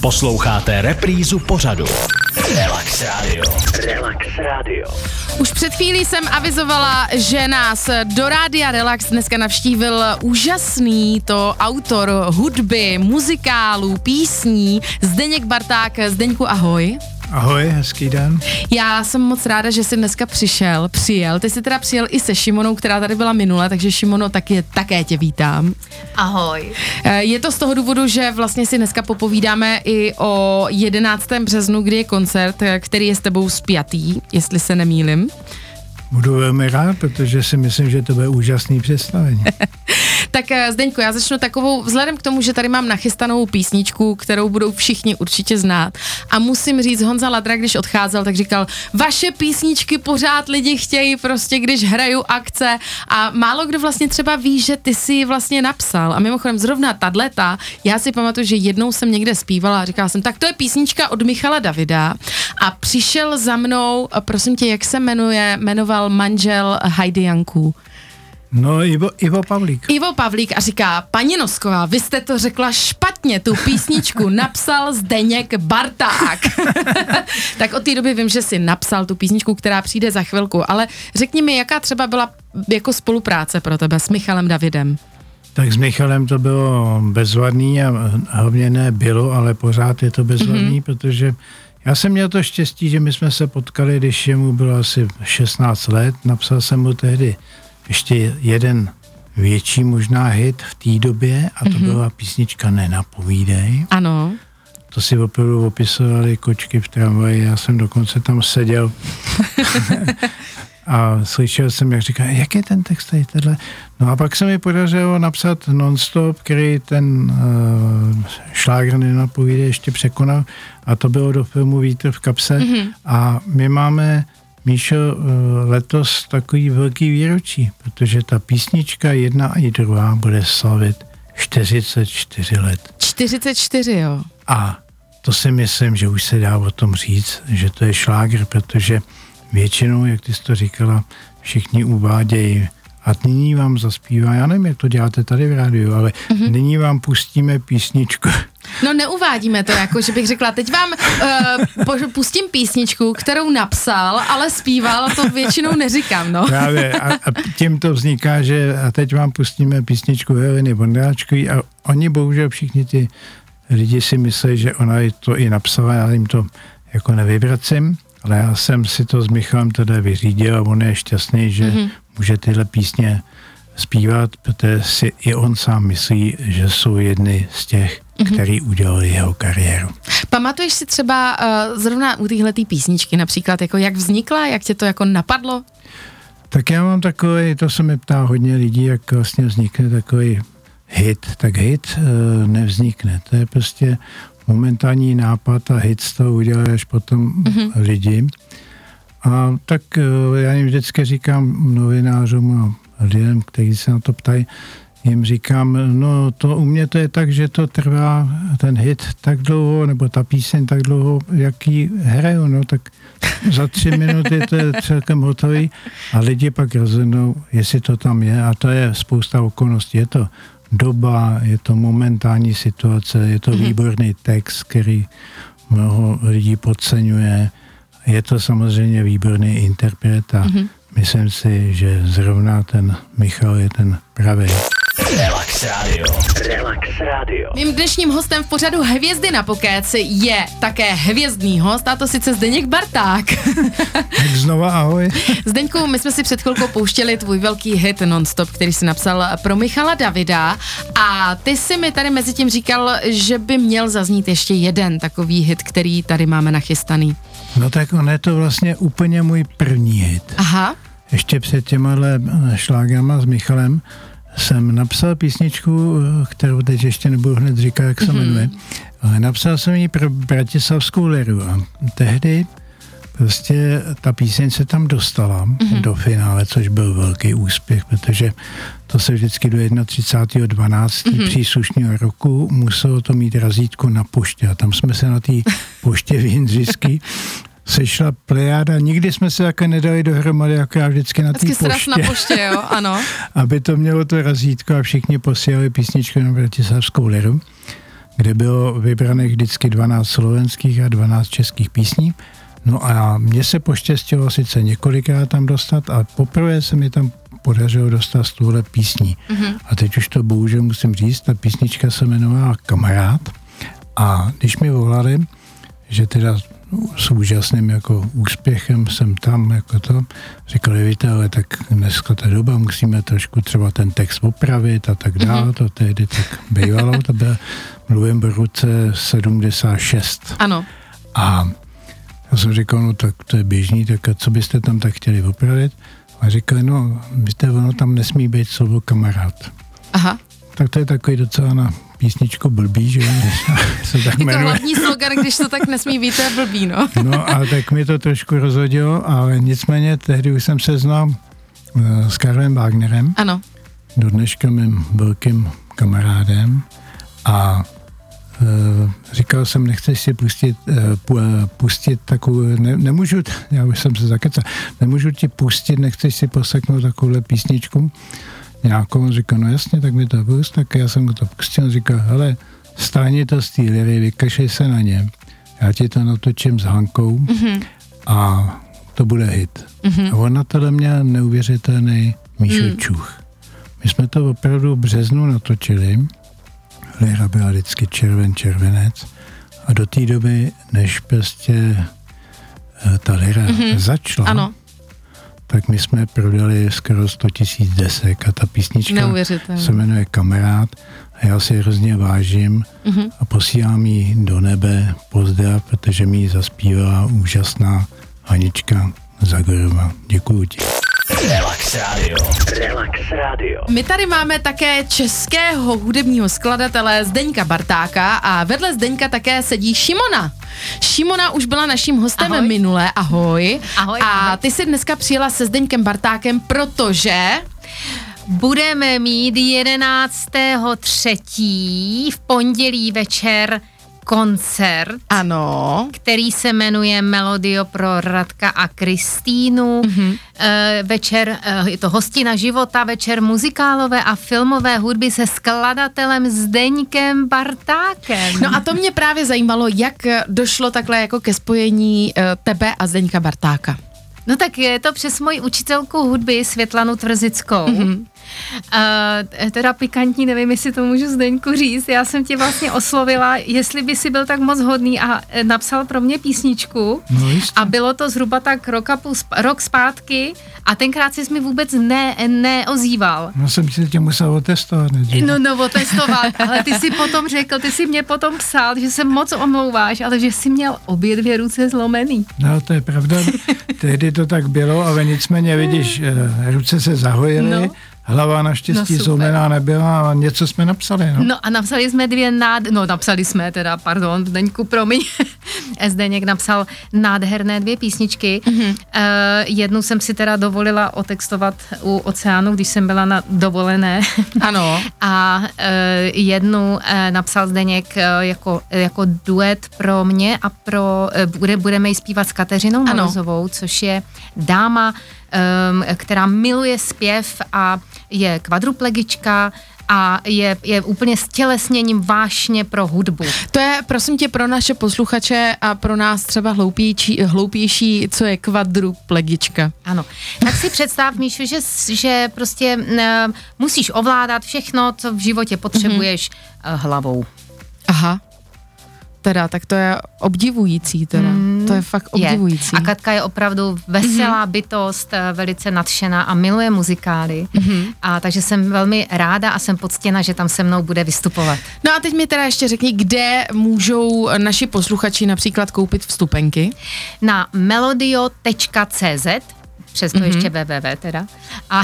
Posloucháte reprízu pořadu. Relax Radio. Relax Radio. Už před chvílí jsem avizovala, že nás do Rádia Relax dneska navštívil úžasný to autor hudby, muzikálů, písní Zdeněk Barták. Zdeňku, ahoj. Ahoj, hezký den. Já jsem moc ráda, že jsi dneska přišel, přijel. Ty jsi teda přijel i se Šimonou, která tady byla minule, takže Šimono, taky, také tě vítám. Ahoj. Eh, Je to z toho důvodu, že vlastně si dneska popovídáme i o 11. březnu, kdy je koncert, eh, který je s tebou spjatý, jestli se nemýlim. Budu velmi rád, protože si myslím, že to bude úžasný představení. Tak eh, Zdeňko, já začnu takovou, vzhledem k tomu, že tady mám nachystanou písničku, kterou budou všichni určitě znát. A musím říct, Honza Ladra, když odcházel, tak říkal, vaše písničky pořád lidi chtějí prostě, když hraju akce. A málo kdo vlastně třeba ví, že ty si vlastně napsal. A mimochodem zrovna tato, já si pamatuju, že jednou jsem někde zpívala a říkala jsem, tak to je písnička od Michala Davida. A přišel za mnou, prosím tě, jak se jmenuje, jmenoval manžel Heidi Janků. No, Ivo, Ivo Pavlík. Ivo Pavlík a říká, paní Nosková, vy jste to řekla špatně, tu písničku napsal Zdeněk Barták. tak od té doby vím, že si napsal tu písničku, která přijde za chvilku, ale řekni mi, jaká třeba byla jako spolupráce pro tebe s Michalem Davidem? Tak s Michalem to bylo bezvadný a hlavně ne bylo, ale pořád je to bezvadný, mm-hmm. protože já jsem měl to štěstí, že my jsme se potkali, když mu bylo asi 16 let. Napsal jsem mu tehdy ještě jeden větší možná hit v té době a to mm-hmm. byla písnička Nenapovídej. Ano. To si opravdu opisovali kočky v tramvaji, já jsem dokonce tam seděl a slyšel jsem, jak říká, jak je ten text tady tenhle. No a pak se mi podařilo napsat nonstop, který ten uh, šlágr nenapovíde ještě překonal a to bylo do filmu Vítr v kapse mm-hmm. a my máme Míšo, uh, letos takový velký výročí, protože ta písnička jedna i druhá bude slavit 44 let. 44, jo. A to si myslím, že už se dá o tom říct, že to je šlágr, protože většinou, jak ty jsi to říkala, všichni uvádějí a nyní vám zaspívá, já nevím, jak to děláte tady v rádiu, ale mm-hmm. nyní vám pustíme písničku. No neuvádíme to, jako že bych řekla, teď vám uh, pustím písničku, kterou napsal, ale zpíval, to většinou neříkám, no. Právě a, a tím to vzniká, že a teď vám pustíme písničku Heleny Bondáčkový a oni bohužel všichni ty lidi si myslí, že ona to i napsala, já jim to jako nevyvracím, ale já jsem si to s Michalem teda vyřídil a on je šťastný, že mm-hmm. může tyhle písně zpívat, protože si i on sám myslí, že jsou jedny z těch, mm-hmm. který udělali jeho kariéru. Pamatuješ si třeba uh, zrovna u téhle písničky například, jako jak vznikla, jak tě to jako napadlo? Tak já mám takový, to se mi ptá hodně lidí, jak vlastně vznikne takový hit. Tak hit uh, nevznikne, to je prostě momentální nápad a hit z toho udělá až potom mm-hmm. lidi. A tak uh, já jim vždycky říkám novinářům a lidem, kteří se na to ptají, jim říkám, no to u mě to je tak, že to trvá ten hit tak dlouho, nebo ta píseň tak dlouho, jaký hraju, no tak za tři minuty to je celkem hotový a lidi pak rozhodnou, jestli to tam je a to je spousta okolností. Je to doba, je to momentální situace, je to mm-hmm. výborný text, který mnoho lidí podceňuje, je to samozřejmě výborný interpret a mm-hmm. myslím si, že zrovna ten Michal je ten pravý. Relax Radio. Relax Radio. Mým dnešním hostem v pořadu Hvězdy na pokéci je také hvězdný host, a to sice Zdeněk Barták. Tak znova ahoj. Zdeňku, my jsme si před chvilkou pouštěli tvůj velký hit Nonstop, který si napsal pro Michala Davida a ty si mi tady mezi tím říkal, že by měl zaznít ještě jeden takový hit, který tady máme nachystaný. No tak on je to vlastně úplně můj první hit. Aha. Ještě před těmahle šlágrama s Michalem jsem napsal písničku, kterou teď ještě nebudu hned říkat, jak se mm-hmm. jmenuje, ale napsal jsem ji pro Bratislavskou liru a tehdy prostě ta píseň se tam dostala mm-hmm. do finále, což byl velký úspěch, protože to se vždycky do 31.12. Mm-hmm. příslušného roku muselo to mít razítko na poště a tam jsme se na té poště v Jindřišský sešla plejáda. Nikdy jsme se také nedali dohromady, jako já vždycky na té poště. na poště, jo, ano. aby to mělo to razítko a všichni posílali písničku na Bratislavskou liru. kde bylo vybraných vždycky 12 slovenských a 12 českých písní. No a mně se poštěstilo sice několikrát tam dostat, ale poprvé se mi tam podařilo dostat z tuhle písní. Mm-hmm. A teď už to bohužel musím říct, ta písnička se jmenovala Kamarád. A když mi volali, že teda s úžasným jako úspěchem jsem tam, jako to, říkali, víte, ale tak dneska ta doba, musíme trošku třeba ten text opravit a tak dále, mm-hmm. to tehdy tak bývalo, to byl, mluvím v roce 76. Ano. A já jsem říkal, no tak to je běžný, tak a co byste tam tak chtěli opravit? A říkali, no, víte, ono tam nesmí být slovo kamarád. Aha. Tak to je takový docela na písničku blbý, že se tak je to hlavní slogan, když to tak nesmí být, je blbý, no. no a tak mi to trošku rozhodilo, ale nicméně tehdy už jsem se znal uh, s Karlem Wagnerem. Ano. Do dneška mým velkým kamarádem a uh, říkal jsem, nechceš si pustit, uh, pustit takovou, ne, nemůžu, já už jsem se zakecal, nemůžu ti pustit, nechceš si poseknout takovouhle písničku nějakou, říká, no jasně, tak mi to pust, tak já jsem to pustil, říká, hele, stáni to z té liry, vykašej se na ně, já ti to natočím s Hankou mm-hmm. a to bude hit. Mm-hmm. A ona tohle měla neuvěřitelný Míšo mm. My jsme to opravdu v březnu natočili, Lira byla vždycky červen, červenec a do té doby, než prostě eh, ta lira mm-hmm. začala, ano tak my jsme prodali skoro 100 tisíc desek a ta písnička se jmenuje Kamarád a já si hrozně vážím mm-hmm. a posílám ji do nebe pozdrav, protože mi ji zaspívala úžasná Hanička Zagorova. Děkuji ti. Relax Radio. Relax Radio. My tady máme také českého hudebního skladatele Zdeňka Bartáka a vedle Zdeňka také sedí Šimona. Šimona už byla naším hostem ahoj. minule, ahoj. Ahoj. A ty jsi dneska přijela se Zdeňkem Bartákem, protože... Budeme mít 11.3. v pondělí večer koncert. Ano. Který se jmenuje Melodio pro Radka a Kristýnu. Mm-hmm. E, večer, e, je to hostina života, večer muzikálové a filmové hudby se skladatelem Zdeňkem Bartákem. No a to mě právě zajímalo, jak došlo takhle jako ke spojení e, tebe a Zdeňka Bartáka. No tak je to přes moji učitelku hudby Světlanu Tvrzickou. Mm-hmm. Uh, teda pikantní, nevím, jestli to můžu Zdeňku říct. Já jsem tě vlastně oslovila, jestli by si byl tak moc hodný a e, napsal pro mě písničku. No, a bylo to zhruba tak rok, a půl, rok zpátky a tenkrát jsi mi vůbec ne, neozýval. No jsem si tě musel otestovat. Ne? No, no, otestovat, ale ty si potom řekl, ty si mě potom psal, že se moc omlouváš, ale že jsi měl obě dvě ruce zlomený. No, to je pravda. Tehdy to tak bylo, ale nicméně vidíš, eh, ruce se zahojily. No hlava naštěstí no, zlomená nebyla a něco jsme napsali. No, no a napsali jsme dvě nád... No napsali jsme teda, pardon, Zdeňku, promiň. Zdeněk napsal nádherné dvě písničky. Mm-hmm. Uh, jednu jsem si teda dovolila otextovat u Oceánu, když jsem byla na dovolené. Ano. a uh, jednu uh, napsal Zdeněk uh, jako, jako duet pro mě a pro... Uh, bude, budeme ji zpívat s Kateřinou Morozovou, což je dáma, um, která miluje zpěv a je kvadruplegička, a je, je úplně stělesněním vášně pro hudbu. To je, prosím tě, pro naše posluchače a pro nás třeba hloupější, hloupější co je kvadruplegička. Ano. Tak si představ, Míšu, že, že prostě uh, musíš ovládat všechno, co v životě potřebuješ mm-hmm. hlavou. Aha teda, tak to je obdivující teda. Mm, to je fakt obdivující. Je. A Katka je opravdu veselá mm-hmm. bytost, eh, velice nadšená a miluje muzikály. Mm-hmm. A takže jsem velmi ráda a jsem poctěna, že tam se mnou bude vystupovat. No a teď mi teda ještě řekni, kde můžou naši posluchači například koupit vstupenky? Na melodio.cz přes to mm-hmm. ještě www teda, a,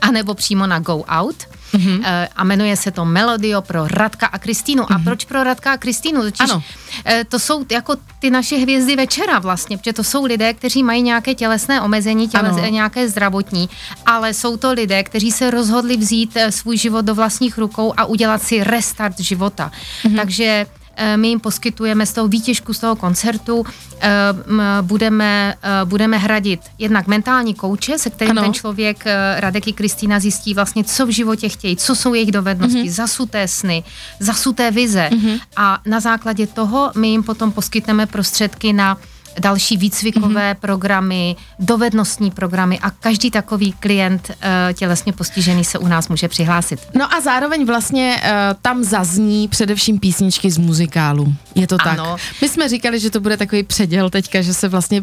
a nebo přímo na Go Out mm-hmm. uh, a jmenuje se to Melodio pro Radka a Kristýnu. Mm-hmm. A proč pro Radka a Kristýnu? Totiž, ano. Uh, to jsou jako ty naše hvězdy večera vlastně, protože to jsou lidé, kteří mají nějaké tělesné omezení, těles, nějaké zdravotní, ale jsou to lidé, kteří se rozhodli vzít svůj život do vlastních rukou a udělat si restart života. Mm-hmm. Takže eh, my jim poskytujeme z toho výtěžku z toho koncertu, eh, budeme, budeme hradit jednak mentální kouče, se kterým ano. ten člověk, Radek i Kristýna, zjistí vlastně, co v životě chtějí, co jsou jejich dovednosti, mm-hmm. zasuté sny, zasuté vize. Mm-hmm. A na základě toho my jim potom poskytneme prostředky na další výcvikové mm-hmm. programy, dovednostní programy a každý takový klient uh, tělesně postižený se u nás může přihlásit. No a zároveň vlastně uh, tam zazní především písničky z muzikálu. Je to ano. tak? My jsme říkali, že to bude takový předěl teďka, že se vlastně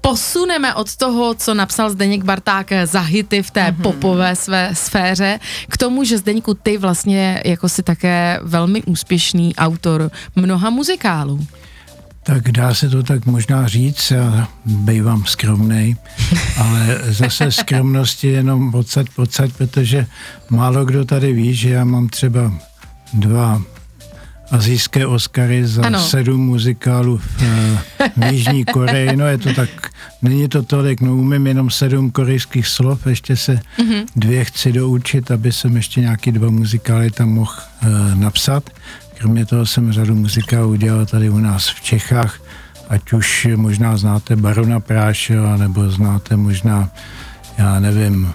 posuneme od toho, co napsal Zdeněk Barták za hity v té mm-hmm. popové své sféře, k tomu, že Zdeňku, ty vlastně jako si také velmi úspěšný autor mnoha muzikálů. Tak dá se to tak možná říct, já bývám skromnej, ale zase skromnosti jenom odsaď podsaď, protože málo kdo tady ví, že já mám třeba dva azijské Oscary za ano. sedm muzikálů v, eh, v Jižní Koreji. No je to tak, není to tolik, no umím jenom sedm korejských slov, ještě se mm-hmm. dvě chci doučit, aby jsem ještě nějaký dva muzikály tam mohl uh, napsat. Kromě toho jsem řadu muzikálů udělal tady u nás v Čechách, ať už možná znáte Barona Prášela, nebo znáte možná, já nevím,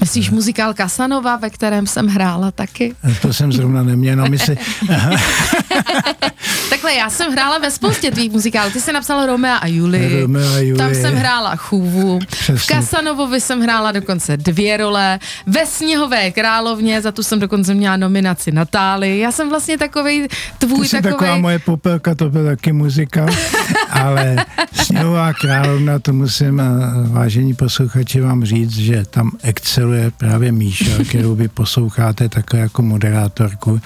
Myslíš muzikál Kasanova, ve kterém jsem hrála taky? To jsem zrovna neměl na mysli. Takhle, já jsem hrála ve spoustě tvých muzikálů. Ty jsi napsal Romea a Julie. Romeo a Julie. Tam jsem hrála Chůvu. Přesně. V Kasanovovi jsem hrála dokonce dvě role. Ve Sněhové královně, za tu jsem dokonce měla nominaci Natály. Já jsem vlastně takový tvůj takový... taková moje popelka, to byl taky muzikál, ale Sněhová královna, to musím, eh, vážení posluchači, vám říct, že tam exceluje právě Míša, kterou vy posloucháte také jako moderátorku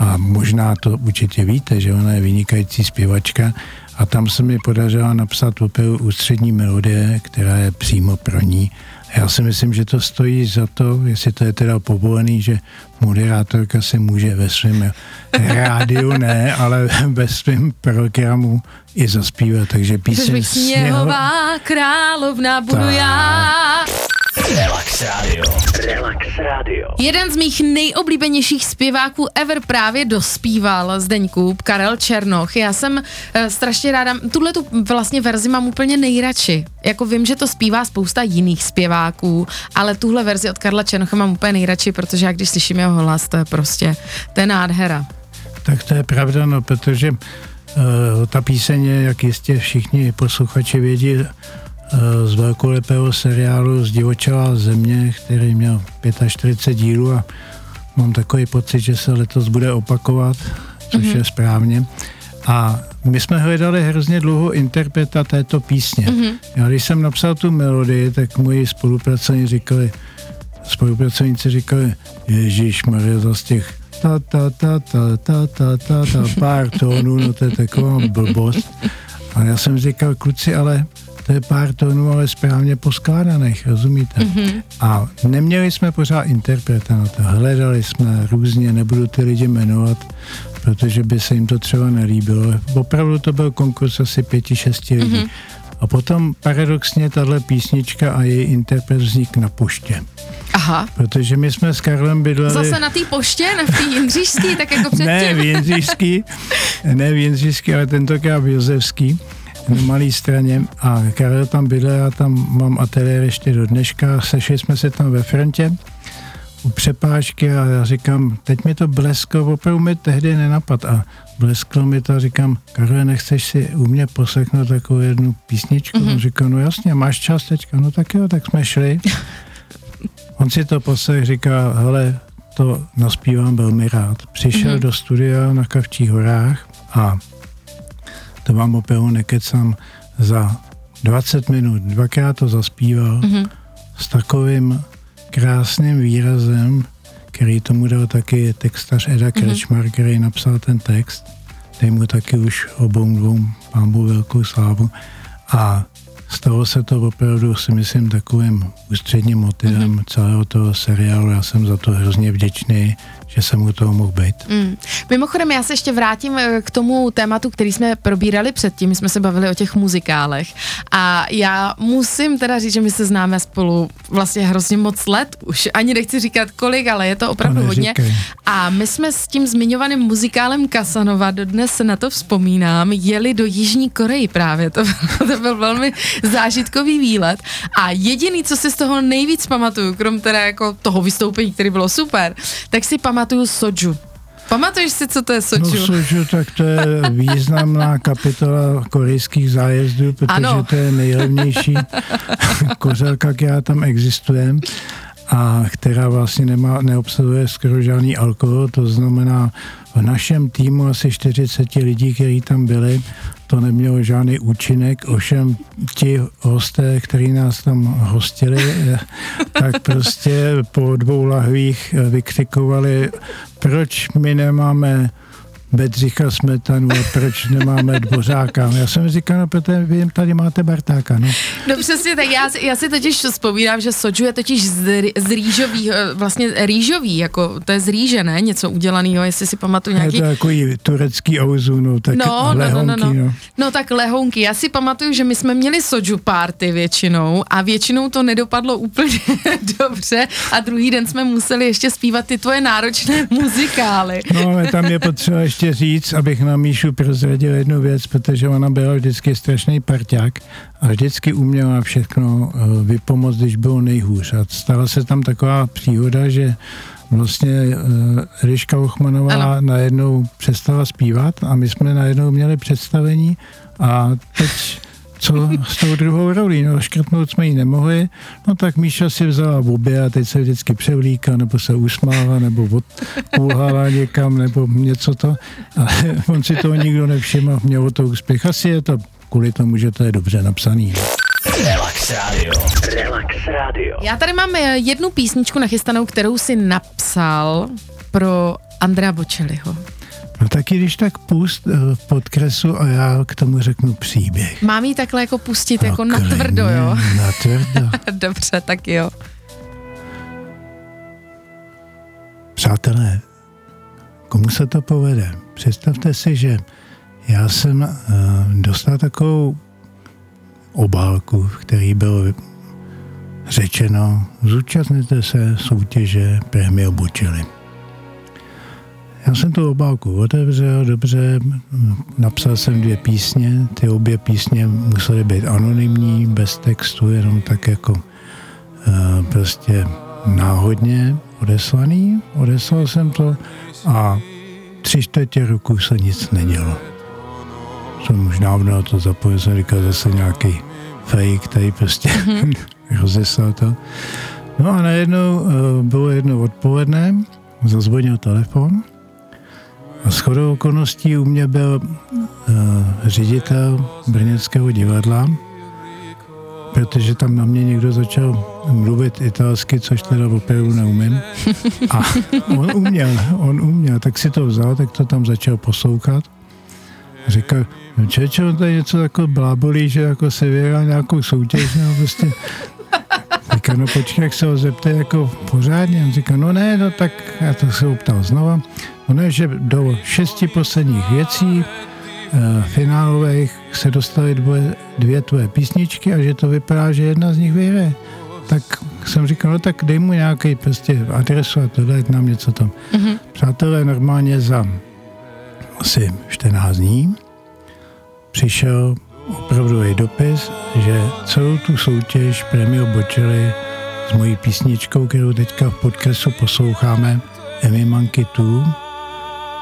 a možná to určitě víte, že ona je vynikající zpěvačka a tam se mi podařilo napsat operu ústřední melodie, která je přímo pro ní. Já si myslím, že to stojí za to, jestli to je teda povolený, že moderátorka se může ve svém rádiu ne, ale ve svém programu i zaspívat, takže píseň Sněhová královna budu tak. já. Relax Radio. Relax Radio. Jeden z mých nejoblíbenějších zpěváků ever právě dospíval Zdeňku, Karel Černoch. Já jsem uh, strašně ráda, tuhle tu vlastně verzi mám úplně nejradši. Jako vím, že to zpívá spousta jiných zpěváků, ale tuhle verzi od Karla Černocha mám úplně nejradši, protože já když slyším jeho hlas, to je prostě, to je nádhera. Tak to je pravda, no, protože uh, ta píseň je, jak jistě všichni posluchači vědí, z velkolepého seriálu Zdivočelá země, který měl 45 dílů a mám takový pocit, že se letos bude opakovat, což mm-hmm. je správně. A my jsme hledali hrozně dlouho interpreta této písně. Mm-hmm. Já když jsem napsal tu melodii, tak moji spolupracovníci říkali, spolupracovníci říkali, Ježíš Maria, z těch ta ta ta ta ta ta ta ta pár tónů, no to je taková blbost. A já jsem říkal, kluci, ale je pár tónů, ale správně poskládaných, rozumíte? Mm-hmm. A neměli jsme pořád interpreta na to. Hledali jsme různě, nebudu ty lidi jmenovat, protože by se jim to třeba nelíbilo. Opravdu to byl konkurs asi pěti, šesti lidí. Mm-hmm. A potom paradoxně tahle písnička a její interpret vznik na poště. Aha. Protože my jsme s Karlem bydleli... Zase na té poště, na té Jindřížský, tak jako předtím. ne, v Jindřížský, ne v Jindřížský, ale tentokrát v Josevský na malé straně a Karel tam bydlel, já tam mám ateliér ještě do dneška, sešli jsme se tam ve frontě u přepážky a já říkám, teď mi to blesklo, opravdu mi tehdy nenapad a blesklo mi to a říkám, Karel, nechceš si u mě poslechnout takovou jednu písničku? Mm-hmm. On říká, no jasně, máš čas teďka, no tak jo, tak jsme šli. On si to poslech, říká, hele, to naspívám velmi rád. Přišel mm-hmm. do studia na Kavčích horách a to vám opravdu nekecám, za 20 minut dvakrát to zaspíval mm-hmm. s takovým krásným výrazem, který tomu dal taky textař Eda Krečmar, mm-hmm. který napsal ten text, dej mu taky už obou dvou pámbu velkou slávu. A stalo se to opravdu, si myslím, takovým ústředním motivem mm-hmm. celého toho seriálu. Já jsem za to hrozně vděčný, že jsem u toho mohl být. Mm. Mimochodem, já se ještě vrátím eh, k tomu tématu, který jsme probírali předtím. My jsme se bavili o těch muzikálech. A já musím teda říct, že my se známe spolu vlastně hrozně moc let. Už ani nechci říkat kolik, ale je to opravdu To hodně. A my jsme s tím zmiňovaným muzikálem Kasanova, dodnes se na to vzpomínám, jeli do Jižní Koreji právě. To byl, to byl velmi zážitkový výlet. A jediný, co si z toho nejvíc pamatuju, krom teda jako toho vystoupení, který bylo super, tak si pamatuju Soju. Pamatuješ si, co to je No Soju? Soju, tak to je významná kapitola korejských zájezdů, protože Ano. to je nejlevnější kořelka, která tam existuje a která vlastně nemá, neobsahuje skoro žádný alkohol, to znamená v našem týmu asi 40 lidí, kteří tam byli, to nemělo žádný účinek, ovšem ti hosté, kteří nás tam hostili, tak prostě po dvou lahvích vykřikovali, proč my nemáme Bedřicha Smetanu a proč nemáme Dvořáka. Já jsem říkal, no protože vy tady máte Bartáka, no. No přesně, tak já, si- já si totiž vzpomínám, že Soju je totiž z, z rýžový, eh, vlastně rýžový, jako to je z rýže, ne? Něco udělaného, jestli si pamatuju Je nějaký... to takový turecký ouzu, no, tak No, no, no, lehonky, no, no. no. no tak lehounky. Já si pamatuju, že my jsme měli soju party většinou a většinou to nedopadlo úplně dobře a druhý den jsme museli ještě zpívat ty tvoje náročné muzikály. No ale tam je potřeba ještě říct, abych na Míšu prozradil jednu věc, protože ona byla vždycky strašný parťák a vždycky uměla všechno eh, vypomoct, když bylo nejhůř. A stala se tam taková příhoda, že vlastně eh, Eliška Ochmanová Ano. najednou přestala zpívat a my jsme najednou měli představení a teď co s tou druhou rolí, no škrtnout jsme ji nemohli, no tak Míša si vzala v obě a teď se vždycky převlíká, nebo se usmála, nebo odkulhala někam, nebo něco to. A on si toho nikdo nevšiml, mělo to úspěch. Asi je to kvůli tomu, že to je dobře napsaný. Relax Radio. Relax Radio. Já tady mám eh, jednu písničku nachystanou, kterou si napsal pro Andrea Bocelliho. No taky když tak pust eh, v podkresu a já k tomu řeknu příběh. Mám ji takhle jako pustit jako No, na tvrdo, jo? Na tvrdo. Dobře, tak jo. Přátelé, komu se to povede? Představte si, že já jsem uh, dostal takovou obálku, v který bylo řečeno, zúčastněte se soutěže Prémio Bocelli. Já jsem tu obálku otevřel, dobře, napsal jsem dvě písně, ty obě písně musely být anonymní, bez textu, jenom tak jako uh, prostě náhodně odeslaný. Odeslal jsem to a tři čtvrtě roku se nic nedělo. Jsem už dávno to zapojil, jsem říkal zase nějaký fake, který prostě mm-hmm. rozeslal to. No a najednou uh, bylo jedno odpoledne, zazvonil telefon a shodou okolností u mě byl uh, ředitel Brněnského divadla, protože tam na mě někdo začal mluvit italsky, což teda opravdu neumím. A on uměl, on uměl, tak si to vzal, tak to tam začal poslouchat. Říkal, no čeče, on tady něco jako blábolí, že jako se vyhrál nějakou soutěž, no prostě. Říká, no počkej, jak se ho zeptej jako pořádně. On říká, no ne, no tak já to se optal znova. No ne, že do šesti posledních věcí uh, finálových se dostaly dvoje, dvě tvoje písničky a že to vypadá, že jedna z nich vyhraje. Tak jsem říkal, no tak dej mu nějaký prostě adresu a tohle, ať nám něco tam. Mm-hmm. Přátelé, normálně za asi 14 dní přišel opravdový dopis, že celou tu soutěž Premio Bocelli s mojí písničkou, kterou teďka v podkresu posloucháme, Emmy Monkey 2,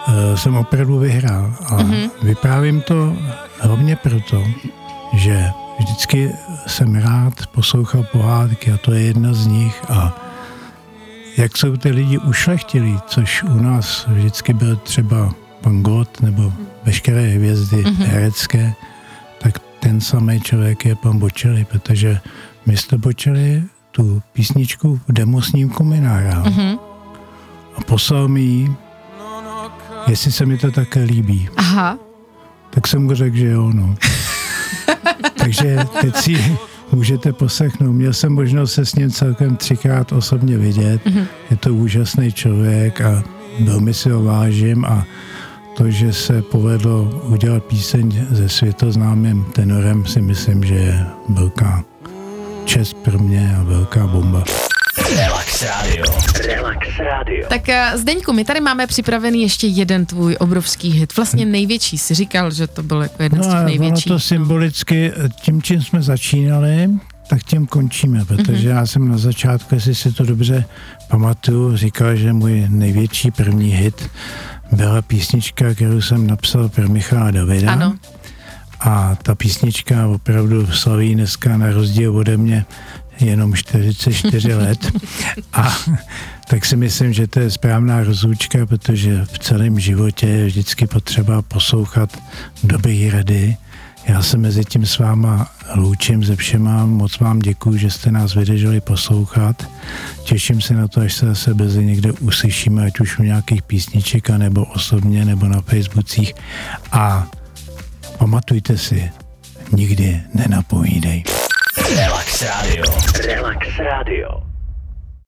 eh, jsem opravdu vyhrál. A mm-hmm. vyprávím to hlavně proto, že vždycky jsem rád poslouchal pohádky a to je jedna z nich a jak jsou ty lidi ušlechtilí, což u nás vždycky byl třeba pan Gott nebo veškeré hvězdy mm-hmm. herecké, tak ten samý člověk je pan Bočeli, protože Mr. Bočeli tu písničku v demosnímku mi nahrál. Mm-hmm. A poslal mi ji, jestli se mi to také líbí. Aha. Tak jsem mu řekl, že jo, no. Takže teď si můžete poslechnout. Měl jsem možnost se s ním celkem třikrát osobně vidět. Mm-hmm. Je to úžasný člověk a velmi si ho vážím a to, že se povedlo udělat píseň se světoznámým tenorem, si myslím, že je velká čest pro mě a velká bomba. Relax Radio. Relax Radio. Tak eh, Zdeňku, my tady máme připravený ještě jeden tvůj obrovský hit. Vlastně největší. Si říkal, že to byl jako jeden No z těch největších. to symbolicky, tím, čím jsme začínali, tak tím končíme, protože já jsem na začátku, jestli si to dobře pamatuju, říkal, že můj největší první hit byla písnička, kterou jsem napsal pro Michala Davida. Ano. A ta písnička opravdu slaví dneska na rozdíl ode mě jenom 44 let. A tak si myslím, že to je správná rozlučka, protože v celém životě je vždycky potřeba poslouchat dobrý rady. Já se mezi tím s váma loučím ze všema, moc vám děkuji, že jste nás vydrželi poslouchat. Těším se na to, až se zase brzy někde uslyšíme, ať už u nějakých písniček, nebo osobně, nebo na Facebookích. A pamatujte si, nikdy nenapovídej. Relax Radio. Relax Radio.